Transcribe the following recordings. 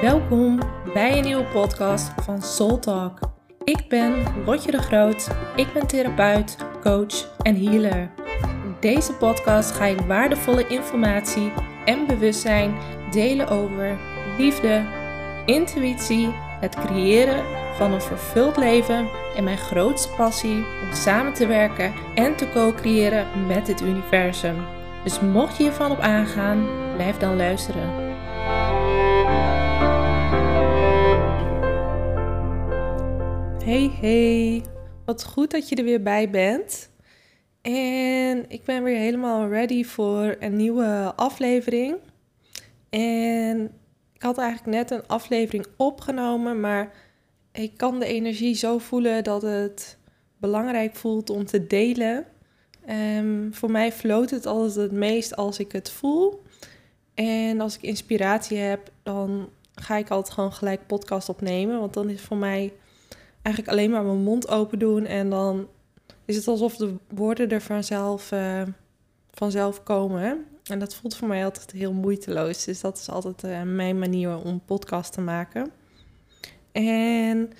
Welkom bij een nieuwe podcast van Soul Talk. Ik ben Lotje de Groot. Ik ben therapeut, coach en healer. In deze podcast ga ik waardevolle informatie en bewustzijn delen over liefde, intuïtie, het creëren van een vervuld leven en mijn grootste passie om samen te werken en te co-creëren met het universum. Dus mocht je hiervan op aangaan, blijf dan luisteren. Hey hey, wat goed dat je er weer bij bent. En ik ben weer helemaal ready voor een nieuwe aflevering. En ik had eigenlijk net een aflevering opgenomen, maar ik kan de energie zo voelen dat het belangrijk voelt om te delen. Um, voor mij floot het altijd het meest als ik het voel. En als ik inspiratie heb, dan ga ik altijd gewoon gelijk podcast opnemen. Want dan is voor mij eigenlijk alleen maar mijn mond open doen. En dan is het alsof de woorden er vanzelf, uh, vanzelf komen. En dat voelt voor mij altijd heel moeiteloos. Dus dat is altijd uh, mijn manier om podcast te maken. En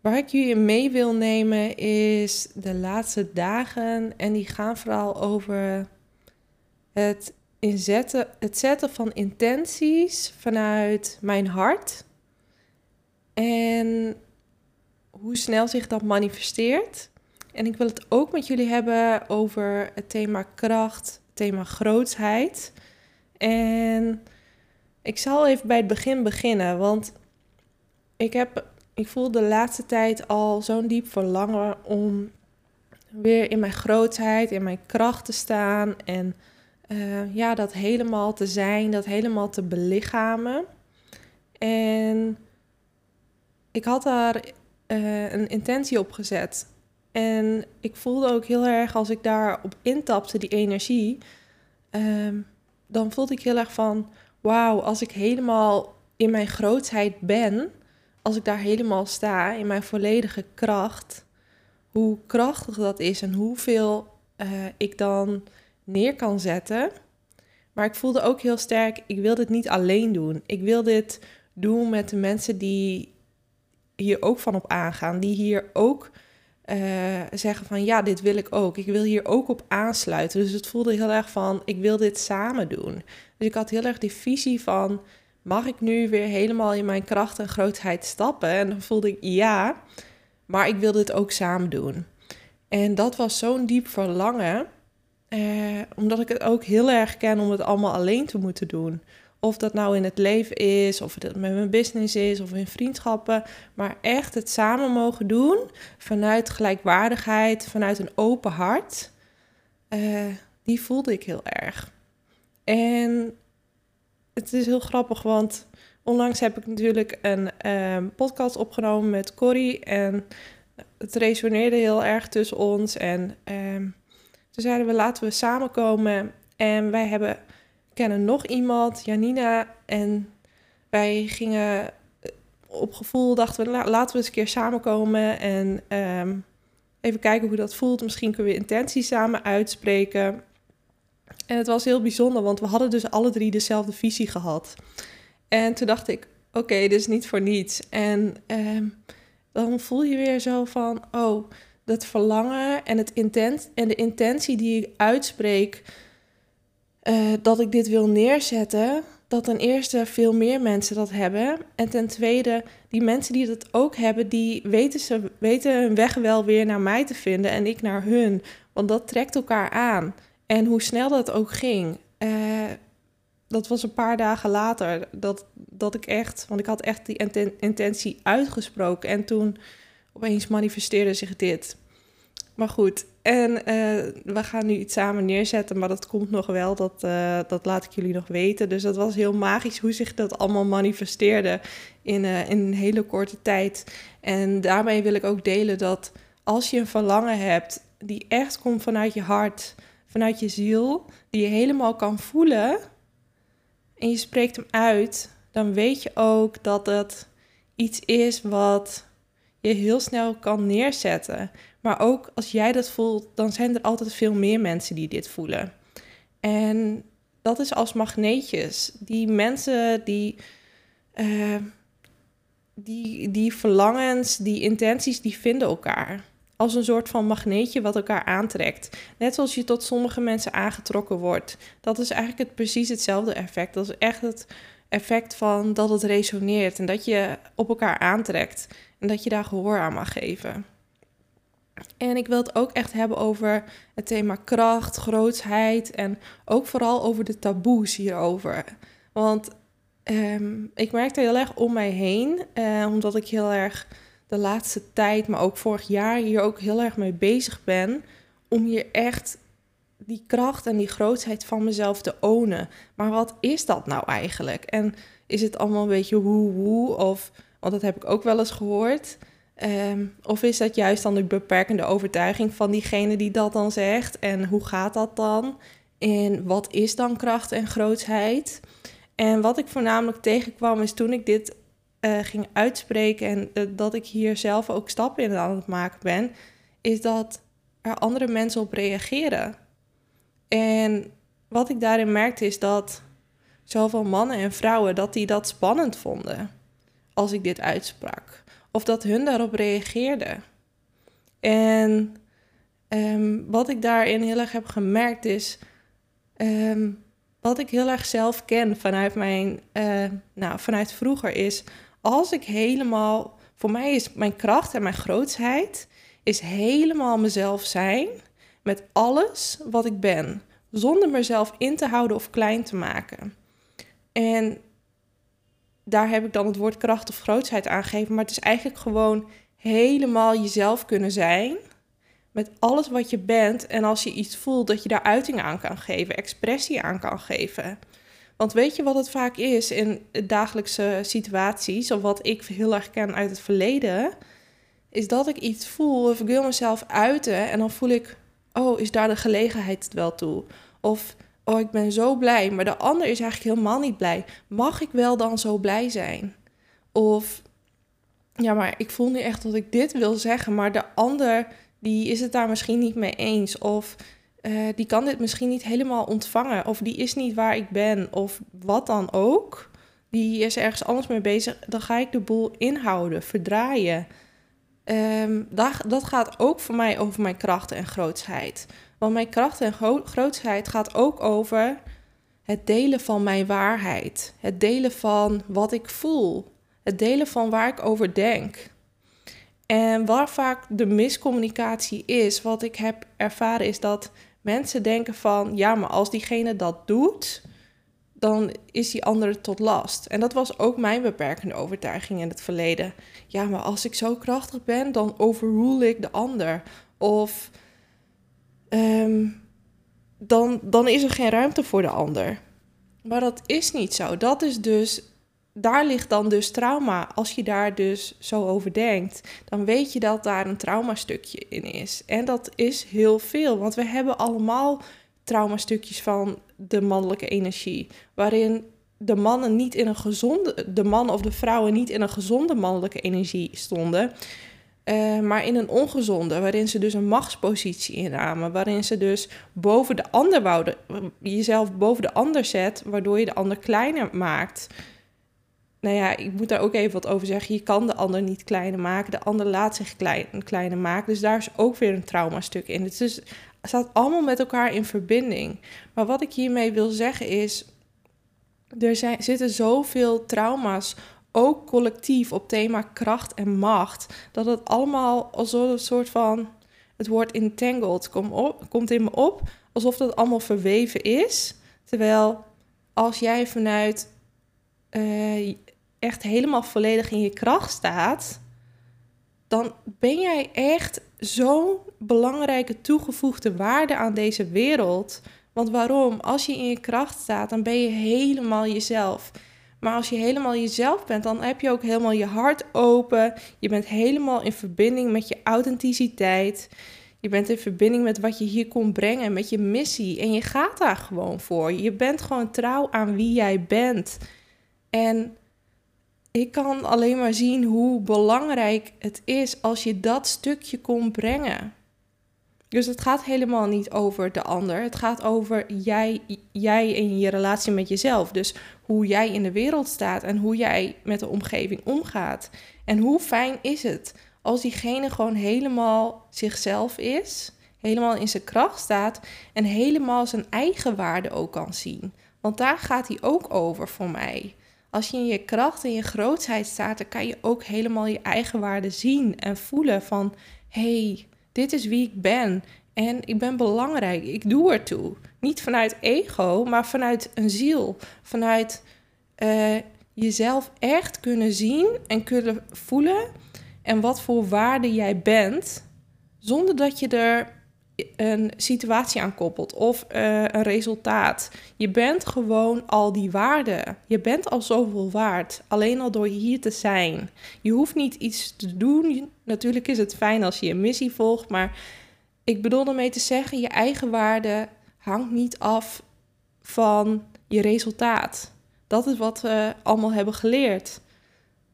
waar ik jullie mee wil nemen is de laatste dagen. En die gaan vooral over het, inzetten, het zetten van intenties vanuit mijn hart. En hoe snel zich dat manifesteert. En ik wil het ook met jullie hebben over het thema kracht, het thema grootsheid. En ik zal even bij het begin beginnen, want ik, heb, ik voel de laatste tijd al zo'n diep verlangen om weer in mijn grootheid, in mijn kracht te staan en uh, ja, dat helemaal te zijn, dat helemaal te belichamen. En ik had daar uh, een intentie op gezet. En ik voelde ook heel erg als ik daarop intapte, die energie, uh, dan voelde ik heel erg van, wauw, als ik helemaal in mijn grootheid ben, als ik daar helemaal sta, in mijn volledige kracht, hoe krachtig dat is en hoeveel uh, ik dan neer kan zetten. Maar ik voelde ook heel sterk, ik wil dit niet alleen doen. Ik wil dit doen met de mensen die hier ook van op aangaan, die hier ook uh, zeggen van ja, dit wil ik ook. Ik wil hier ook op aansluiten. Dus het voelde heel erg van ik wil dit samen doen. Dus ik had heel erg die visie van mag ik nu weer helemaal in mijn kracht en grootheid stappen? En dan voelde ik ja, maar ik wil dit ook samen doen. En dat was zo'n diep verlangen, eh, omdat ik het ook heel erg ken om het allemaal alleen te moeten doen. Of dat nou in het leven is, of het met mijn business is, of in vriendschappen. Maar echt het samen mogen doen vanuit gelijkwaardigheid, vanuit een open hart. Uh, die voelde ik heel erg. En het is heel grappig, want onlangs heb ik natuurlijk een um, podcast opgenomen met Corrie. En het resoneerde heel erg tussen ons. En um, toen zeiden we, laten we samenkomen. En wij hebben kennen nog iemand, Janina. En wij gingen eh, op gevoel, dachten we, laten we eens een keer samenkomen en um, even kijken hoe dat voelt. Misschien kunnen we intenties samen uitspreken. En het was heel bijzonder, want we hadden dus alle drie dezelfde visie gehad. En toen dacht ik, oké, dit is niet voor niets. En um, dan voel je weer zo van, oh, dat verlangen en, het intent, en de intentie die ik uitspreek uh, dat ik dit wil neerzetten, dat ten eerste veel meer mensen dat hebben. En ten tweede, die mensen die dat ook hebben, die weten, ze, weten hun weg wel weer naar mij te vinden en ik naar hun. Want dat trekt elkaar aan. En hoe snel dat ook ging. Uh, dat was een paar dagen later dat, dat ik echt, want ik had echt die intentie uitgesproken. En toen opeens manifesteerde zich dit. Maar goed, en uh, we gaan nu iets samen neerzetten, maar dat komt nog wel, dat, uh, dat laat ik jullie nog weten. Dus dat was heel magisch hoe zich dat allemaal manifesteerde in, uh, in een hele korte tijd. En daarmee wil ik ook delen dat als je een verlangen hebt die echt komt vanuit je hart, vanuit je ziel, die je helemaal kan voelen en je spreekt hem uit, dan weet je ook dat het iets is wat je heel snel kan neerzetten. Maar ook als jij dat voelt, dan zijn er altijd veel meer mensen die dit voelen. En dat is als magneetjes. Die mensen die uh, die, die verlangens, die intenties, die vinden elkaar. Als een soort van magneetje wat elkaar aantrekt. Net zoals je tot sommige mensen aangetrokken wordt. Dat is eigenlijk het, precies hetzelfde effect. Dat is echt het effect van dat het resoneert en dat je op elkaar aantrekt. En dat je daar gehoor aan mag geven. En ik wil het ook echt hebben over het thema kracht, grootsheid en ook vooral over de taboes hierover. Want um, ik merkte heel erg om mij heen, uh, omdat ik heel erg de laatste tijd, maar ook vorig jaar hier ook heel erg mee bezig ben. Om hier echt die kracht en die grootheid van mezelf te ownen. Maar wat is dat nou eigenlijk? En is het allemaal een beetje woe-woe? Of, want dat heb ik ook wel eens gehoord. Um, of is dat juist dan de beperkende overtuiging van diegene die dat dan zegt? En hoe gaat dat dan? En wat is dan kracht en grootheid? En wat ik voornamelijk tegenkwam is toen ik dit uh, ging uitspreken en uh, dat ik hier zelf ook stappen in aan het maken ben, is dat er andere mensen op reageren. En wat ik daarin merkte is dat zowel mannen en vrouwen dat die dat spannend vonden als ik dit uitsprak. Of dat hun daarop reageerden. En um, wat ik daarin heel erg heb gemerkt is um, wat ik heel erg zelf ken vanuit mijn, uh, nou, vanuit vroeger is, als ik helemaal, voor mij is mijn kracht en mijn grootsheid, is helemaal mezelf zijn met alles wat ik ben, zonder mezelf in te houden of klein te maken. En daar heb ik dan het woord kracht of grootsheid aangegeven, maar het is eigenlijk gewoon helemaal jezelf kunnen zijn met alles wat je bent. En als je iets voelt, dat je daar uiting aan kan geven, expressie aan kan geven. Want weet je wat het vaak is in dagelijkse situaties, of wat ik heel erg ken uit het verleden, is dat ik iets voel of ik wil mezelf uiten en dan voel ik, oh, is daar de gelegenheid wel toe? Of, oh, ik ben zo blij, maar de ander is eigenlijk helemaal niet blij. Mag ik wel dan zo blij zijn? Of, ja, maar ik voel nu echt dat ik dit wil zeggen, maar de ander die is het daar misschien niet mee eens. Of uh, die kan dit misschien niet helemaal ontvangen. Of die is niet waar ik ben. Of wat dan ook. Die is ergens anders mee bezig. Dan ga ik de boel inhouden, verdraaien. Um, dat, dat gaat ook voor mij over mijn krachten en grootsheid. Want mijn kracht en gro grootsheid gaat ook over het delen van mijn waarheid. Het delen van wat ik voel. Het delen van waar ik over denk. En waar vaak de miscommunicatie is, wat ik heb ervaren, is dat mensen denken van ja, maar als diegene dat doet, dan is die andere tot last. En dat was ook mijn beperkende overtuiging in het verleden. Ja, maar als ik zo krachtig ben, dan overrule ik de ander. Of um, dan, dan is er geen ruimte voor de ander. Maar dat is niet zo. Dat is dus daar ligt dan dus trauma. Als je daar dus zo over denkt, dan weet je dat daar een traumastukje in is. En dat is heel veel, want we hebben allemaal traumastukjes van de mannelijke energie, waarin de mannen niet in een gezonde, de mannen of de vrouwen niet in een gezonde mannelijke energie stonden, uh, maar in een ongezonde, waarin ze dus een machtspositie innamen, waarin ze dus boven de ander wouden, jezelf boven de ander zet, waardoor je de ander kleiner maakt nou ja, ik moet daar ook even wat over zeggen. Je kan de ander niet kleiner maken. De ander laat zich klein, kleiner maken. Dus daar is ook weer een traumastuk in. Het, is, staat allemaal met elkaar in verbinding. Maar wat ik hiermee wil zeggen is... Er zijn, zitten zoveel trauma's, ook collectief, op thema kracht en macht... dat het allemaal als een soort van... Het woord entangled komt, op, komt in me op... alsof dat allemaal verweven is. Terwijl als jij vanuit... Uh, echt helemaal volledig in je kracht staat, dan ben jij echt zo'n belangrijke toegevoegde waarde aan deze wereld. Want waarom? Als je in je kracht staat, dan ben je helemaal jezelf. Maar als je helemaal jezelf bent, dan heb je ook helemaal je hart open. Je bent helemaal in verbinding met je authenticiteit. Je bent in verbinding met wat je hier komt brengen, met je missie. En je gaat daar gewoon voor. Je bent gewoon trouw aan wie jij bent. En ik kan alleen maar zien hoe belangrijk het is als je dat stukje komt brengen. Dus het gaat helemaal niet over de ander. Het gaat over jij, jij en je relatie met jezelf. Dus hoe jij in de wereld staat en hoe jij met de omgeving omgaat. En hoe fijn is het als diegene gewoon helemaal zichzelf is, helemaal in zijn kracht staat en helemaal zijn eigen waarde ook kan zien. Want daar gaat hij ook over voor mij. Als je in je kracht en je grootheid staat, dan kan je ook helemaal je eigen waarde zien en voelen van hey, dit is wie ik ben en ik ben belangrijk, ik doe ertoe. Niet vanuit ego, maar vanuit een ziel, vanuit uh, jezelf echt kunnen zien en kunnen voelen en wat voor waarde jij bent, zonder dat je er een situatie aan koppelt of uh, een resultaat. Je bent gewoon al die waarde. Je bent al zoveel waard, alleen al door hier te zijn. Je hoeft niet iets te doen. Natuurlijk is het fijn als je een missie volgt, maar ik bedoel ermee te zeggen, je eigen waarde hangt niet af van je resultaat. Dat is wat we allemaal hebben geleerd.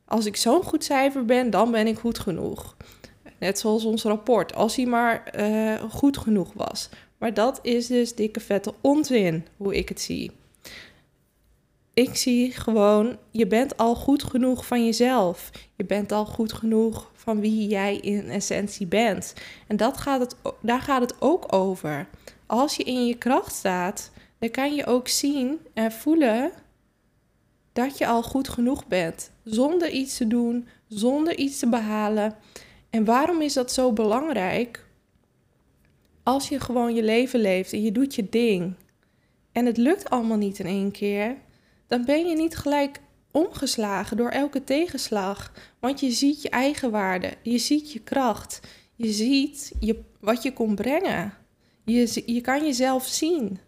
Als ik zo'n goed cijfer ben, dan ben ik goed genoeg. Net zoals ons rapport, als hij maar uh, goed genoeg was. Maar dat is dus dikke vette onzin, hoe ik het zie. Ik zie gewoon, je bent al goed genoeg van jezelf. Je bent al goed genoeg van wie jij in essentie bent. En dat gaat het, daar gaat het ook over. Als je in je kracht staat, dan kan je ook zien en voelen dat je al goed genoeg bent. Zonder iets te doen, zonder iets te behalen. En waarom is dat zo belangrijk? Als je gewoon je leven leeft en je doet je ding en het lukt allemaal niet in één keer, dan ben je niet gelijk omgeslagen door elke tegenslag. Want je ziet je eigen waarde, je ziet je kracht, je ziet je, wat je kon brengen. Je, je kan jezelf zien.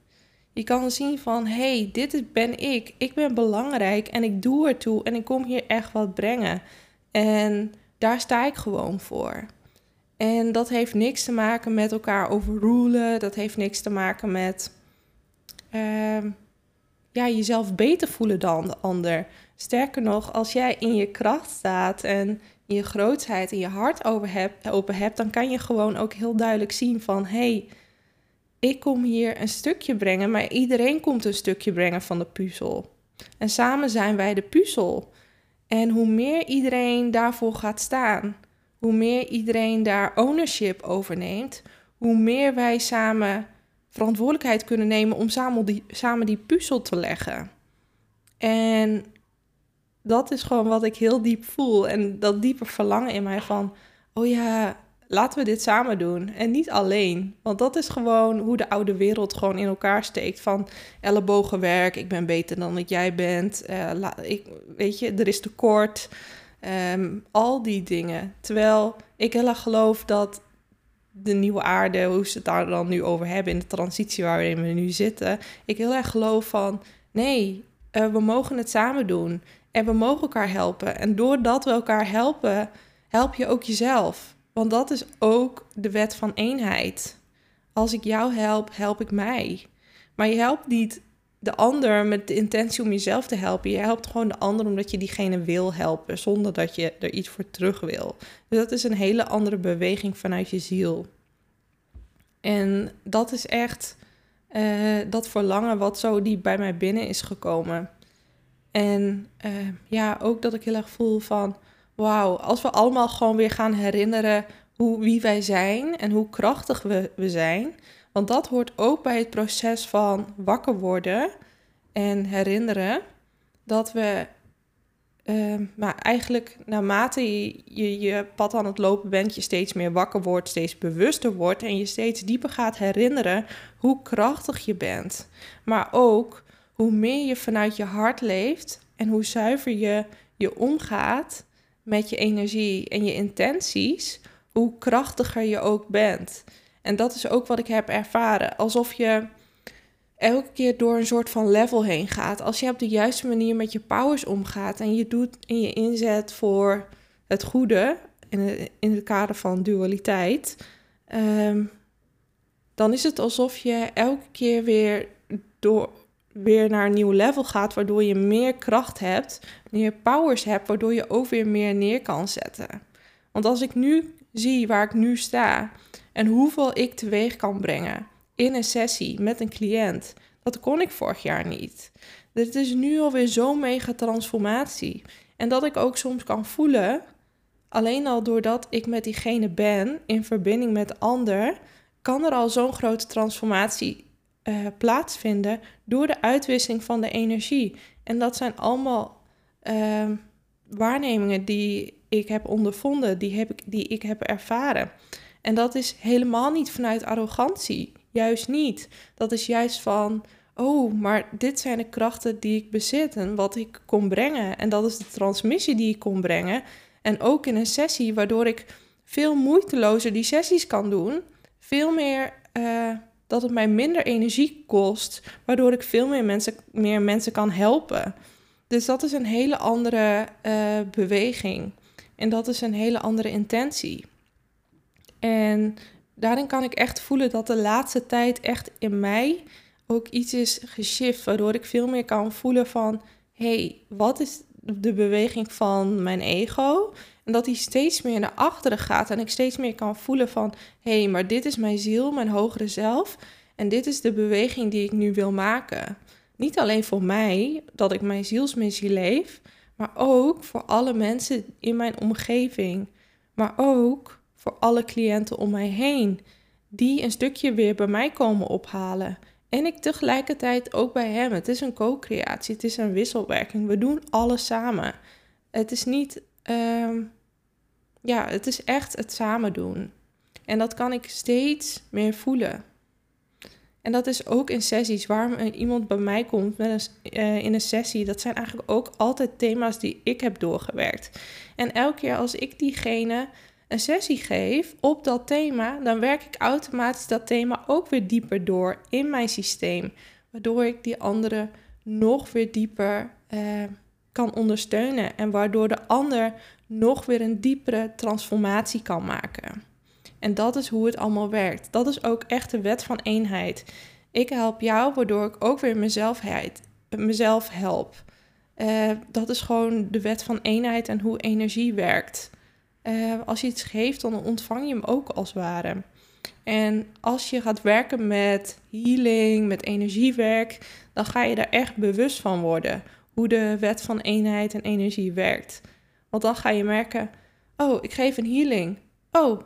Je kan zien van, hé, hey, dit ben ik. Ik ben belangrijk en ik doe ertoe en ik kom hier echt wat brengen. En daar sta ik gewoon voor. En dat heeft niks te maken met elkaar overrulen. Dat heeft niks te maken met uh, ja, jezelf beter voelen dan de ander. Sterker nog, als jij in je kracht staat en je grootheid en je hart over open hebt, dan kan je gewoon ook heel duidelijk zien van hé, hey, ik kom hier een stukje brengen, maar iedereen komt een stukje brengen van de puzzel. En samen zijn wij de puzzel. En hoe meer iedereen daarvoor gaat staan, hoe meer iedereen daar ownership over neemt, hoe meer wij samen verantwoordelijkheid kunnen nemen om samen die, samen die puzzel te leggen. En dat is gewoon wat ik heel diep voel. En dat diepe verlangen in mij van, oh ja, laten we dit samen doen. En niet alleen. Want dat is gewoon hoe de oude wereld gewoon in elkaar steekt. Van ellebogenwerk, ik ben beter dan dat jij bent. Uh, ik, weet je, er is tekort. Um, al die dingen. Terwijl ik heel erg geloof dat de nieuwe aarde, hoe ze het daar dan nu over hebben in de transitie waarin we nu zitten. Ik heel erg geloof van nee, uh, we mogen het samen doen. En we mogen elkaar helpen. En doordat we elkaar helpen, help je ook jezelf. Want dat is ook de wet van eenheid. Als ik jou help, help ik mij. Maar je helpt niet de ander met de intentie om jezelf te helpen. Je helpt gewoon de ander omdat je diegene wil helpen, zonder dat je er iets voor terug wil. Dus dat is een hele andere beweging vanuit je ziel. En dat is echt uh, dat verlangen wat zo diep bij mij binnen is gekomen. En uh, ja, ook dat ik heel erg voel van, wauw, als we allemaal gewoon weer gaan herinneren hoe, wie wij zijn en hoe krachtig we, we zijn. Want dat hoort ook bij het proces van wakker worden en herinneren dat we uh, maar eigenlijk naarmate je, je, je pad aan het lopen bent, je steeds meer wakker wordt, steeds bewuster wordt en je steeds dieper gaat herinneren hoe krachtig je bent. Maar ook hoe meer je vanuit je hart leeft en hoe zuiver je je omgaat met je energie en je intenties, hoe krachtiger je ook bent. En dat is ook wat ik heb ervaren. Alsof je elke keer door een soort van level heen gaat. Als je op de juiste manier met je powers omgaat en je doet in je inzet voor het goede, in het, in het kader van dualiteit, um, dan is het alsof je elke keer weer door weer naar een nieuw level gaat, waardoor je meer kracht hebt, meer powers hebt, waardoor je ook weer meer neer kan zetten. Want als ik nu zie waar ik nu sta En hoeveel ik teweeg kan brengen in een sessie met een cliënt. Dat kon ik vorig jaar niet. Dit is nu alweer zo'n mega transformatie. En dat ik ook soms kan voelen, alleen al doordat ik met diegene ben, in verbinding met de ander, kan er al zo'n grote transformatie uh, plaatsvinden door de uitwisseling van de energie. En dat zijn allemaal uh, waarnemingen die ik heb ondervonden, die, heb ik, die ik heb ervaren. En dat is helemaal niet vanuit arrogantie. Juist niet. Dat is juist van, oh, maar dit zijn de krachten die ik bezit en wat ik kon brengen. En dat is de transmissie die ik kon brengen. En ook in een sessie, waardoor ik veel moeitelozer die sessies kan doen. Veel meer, uh, dat het mij minder energie kost, waardoor ik veel meer mensen, meer mensen kan helpen. Dus dat is een hele andere uh, beweging. En dat is een hele andere intentie. En daarin kan ik echt voelen dat de laatste tijd echt in mij ook iets is geshift, waardoor ik veel meer kan voelen van, hey, wat is de beweging van mijn ego? En dat die steeds meer naar achteren gaat en ik steeds meer kan voelen van, hé, hey, maar dit is mijn ziel, mijn hogere zelf. En dit is de beweging die ik nu wil maken. Niet alleen voor mij, dat ik mijn zielsmissie leef, maar ook voor alle mensen in mijn omgeving. Maar ook voor alle cliënten om mij heen, die een stukje weer bij mij komen ophalen. En ik tegelijkertijd ook bij hem. Het is een co-creatie, het is een wisselwerking. We doen alles samen. Het is niet, ehm, ja, het is echt het samen doen. En dat kan ik steeds meer voelen. En dat is ook in sessies. Waarom iemand bij mij komt met een, uh, in een sessie, dat zijn eigenlijk ook altijd thema's die ik heb doorgewerkt. En elke keer als ik diegene een sessie geef op dat thema, dan werk ik automatisch dat thema ook weer dieper door in mijn systeem. Waardoor ik die andere nog weer dieper uh, kan ondersteunen. En waardoor de ander nog weer een diepere transformatie kan maken. En dat is hoe het allemaal werkt. Dat is ook echt de wet van eenheid. Ik help jou, waardoor ik ook weer mezelf, mezelf help. Uh, dat is gewoon de wet van eenheid en hoe energie werkt. Uh, als je iets geeft, dan ontvang je hem ook als ware. En als je gaat werken met healing, met energiewerk, dan ga je daar echt bewust van worden. Hoe de wet van eenheid en energie werkt. Want dan ga je merken: oh, ik geef een healing. Oh,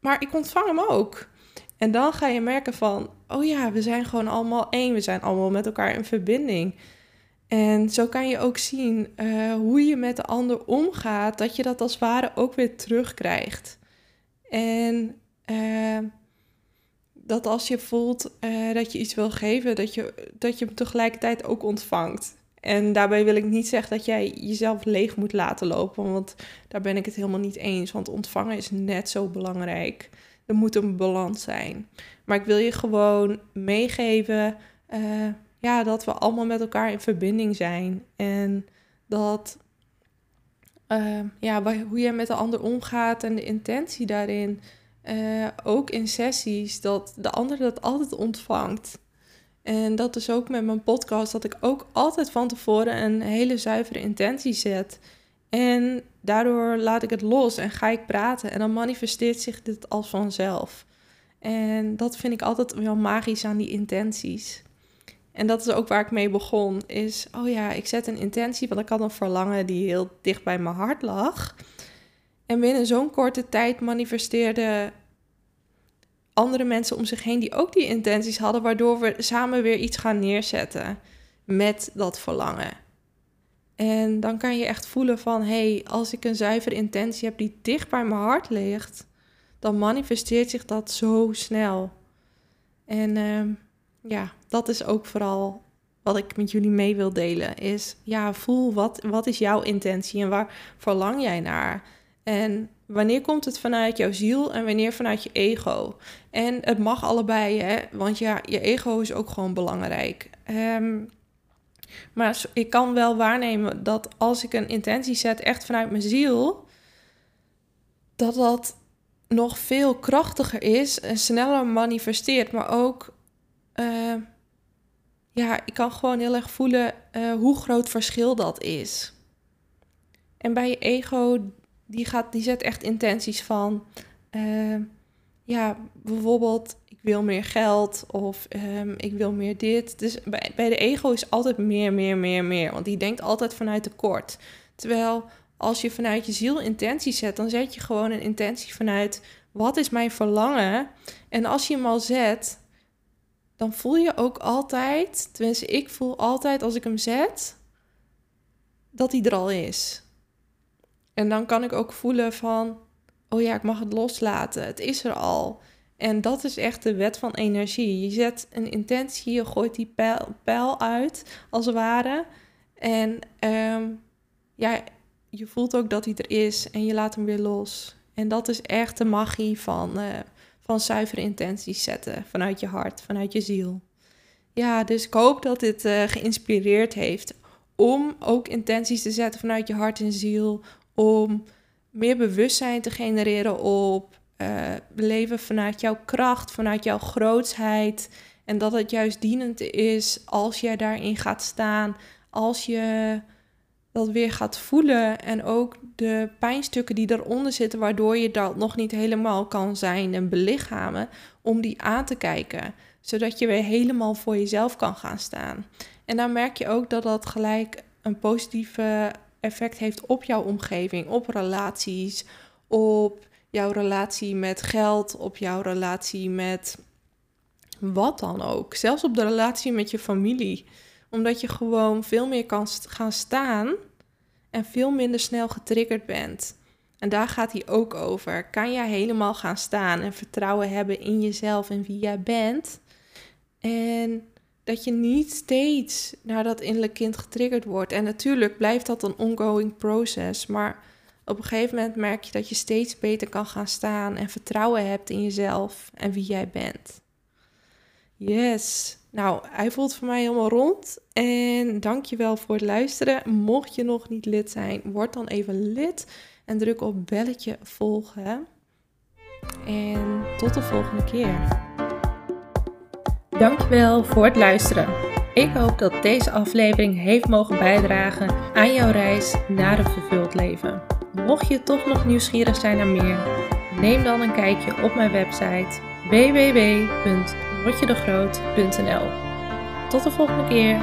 maar ik ontvang hem ook. En dan ga je merken van, oh ja, we zijn gewoon allemaal één. We zijn allemaal met elkaar in verbinding. En zo kan je ook zien uh, hoe je met de ander omgaat, dat je dat als ware ook weer terugkrijgt. En uh, dat als je voelt uh, dat je iets wil geven, dat je, dat je hem tegelijkertijd ook ontvangt. En daarbij wil ik niet zeggen dat jij jezelf leeg moet laten lopen, want daar ben ik het helemaal niet eens. Want ontvangen is net zo belangrijk. Er moet een balans zijn. Maar ik wil je gewoon meegeven uh, ja, dat we allemaal met elkaar in verbinding zijn. En dat uh, ja, hoe je met de ander omgaat en de intentie daarin. Uh, ook in sessies, dat de ander dat altijd ontvangt. En dat is ook met mijn podcast, dat ik ook altijd van tevoren een hele zuivere intentie zet. En daardoor laat ik het los en ga ik praten. En dan manifesteert zich dit als vanzelf. En dat vind ik altijd wel magisch aan die intenties. En dat is ook waar ik mee begon. Is, oh ja, ik zet een intentie, want ik had een verlangen die heel dicht bij mijn hart lag. En binnen zo'n korte tijd manifesteerde andere mensen om zich heen die ook die intenties hadden, waardoor we samen weer iets gaan neerzetten met dat verlangen. En dan kan je echt voelen van, hé, hey, als ik een zuivere intentie heb die dicht bij mijn hart ligt, dan manifesteert zich dat zo snel. En uh, ja, dat is ook vooral wat ik met jullie mee wil delen. Is ja, voel wat, wat is jouw intentie en waar verlang jij naar? En wanneer komt het vanuit jouw ziel en wanneer vanuit je ego? En het mag allebei, hè? want ja, je ego is ook gewoon belangrijk. Um, maar ik kan wel waarnemen dat als ik een intentie zet echt vanuit mijn ziel, dat dat nog veel krachtiger is en sneller manifesteert. Maar ook, uh, ja, ik kan gewoon heel erg voelen uh, hoe groot verschil dat is. En bij je ego die, gaat, die zet echt intenties van... Uh, ja, bijvoorbeeld, ik wil meer geld of ehm, ik wil meer dit. Dus bij, bij de ego is altijd meer, meer, meer, meer. Want die denkt altijd vanuit tekort. Terwijl als je vanuit je ziel intentie zet, dan zet je gewoon een intentie vanuit wat is mijn verlangen. En als je hem al zet, dan voel je ook altijd, tenminste ik voel altijd als ik hem zet, dat hij er al is. En dan kan ik ook voelen van, oh ja, ik mag het loslaten. Het is er al. En dat is echt de wet van energie. Je zet een intentie, je gooit die pijl, pijl uit, als het ware. En ehm, ja, je voelt ook dat hij er is en je laat hem weer los. En dat is echt de magie van, uh, van zuivere intenties zetten vanuit je hart, vanuit je ziel. Ja, dus ik hoop dat dit uh, geïnspireerd heeft om ook intenties te zetten vanuit je hart en ziel, om meer bewustzijn te genereren op uh, leven vanuit jouw kracht, vanuit jouw grootsheid. En dat het juist dienend is als jij daarin gaat staan, als je dat weer gaat voelen en ook de pijnstukken die eronder zitten, waardoor je dat nog niet helemaal kan zijn en belichamen, om die aan te kijken, zodat je weer helemaal voor jezelf kan gaan staan. En dan merk je ook dat dat gelijk een positieve effect heeft op jouw omgeving, op relaties, op jouw relatie met geld, op jouw relatie met wat dan ook. Zelfs op de relatie met je familie. Omdat je gewoon veel meer kan gaan staan en veel minder snel getriggerd bent. En daar gaat hij ook over. Kan jij helemaal gaan staan en vertrouwen hebben in jezelf en wie jij bent? En dat je niet steeds naar dat innerlijk kind getriggerd wordt. En natuurlijk blijft dat een ongoing process, maar op een gegeven moment merk je dat je steeds beter kan gaan staan en vertrouwen hebt in jezelf en wie jij bent. Yes. Nou, hij voelt voor mij helemaal rond. En dankjewel voor het luisteren. Mocht je nog niet lid zijn, word dan even lid. En druk op belletje volgen. En tot de volgende keer. Dankjewel voor het luisteren. Ik hoop dat deze aflevering heeft mogen bijdragen aan jouw reis naar een vervuld leven. Mocht je toch nog nieuwsgierig zijn naar meer, neem dan een kijkje op mijn website www.rotjedegroot.nl. Tot de volgende keer.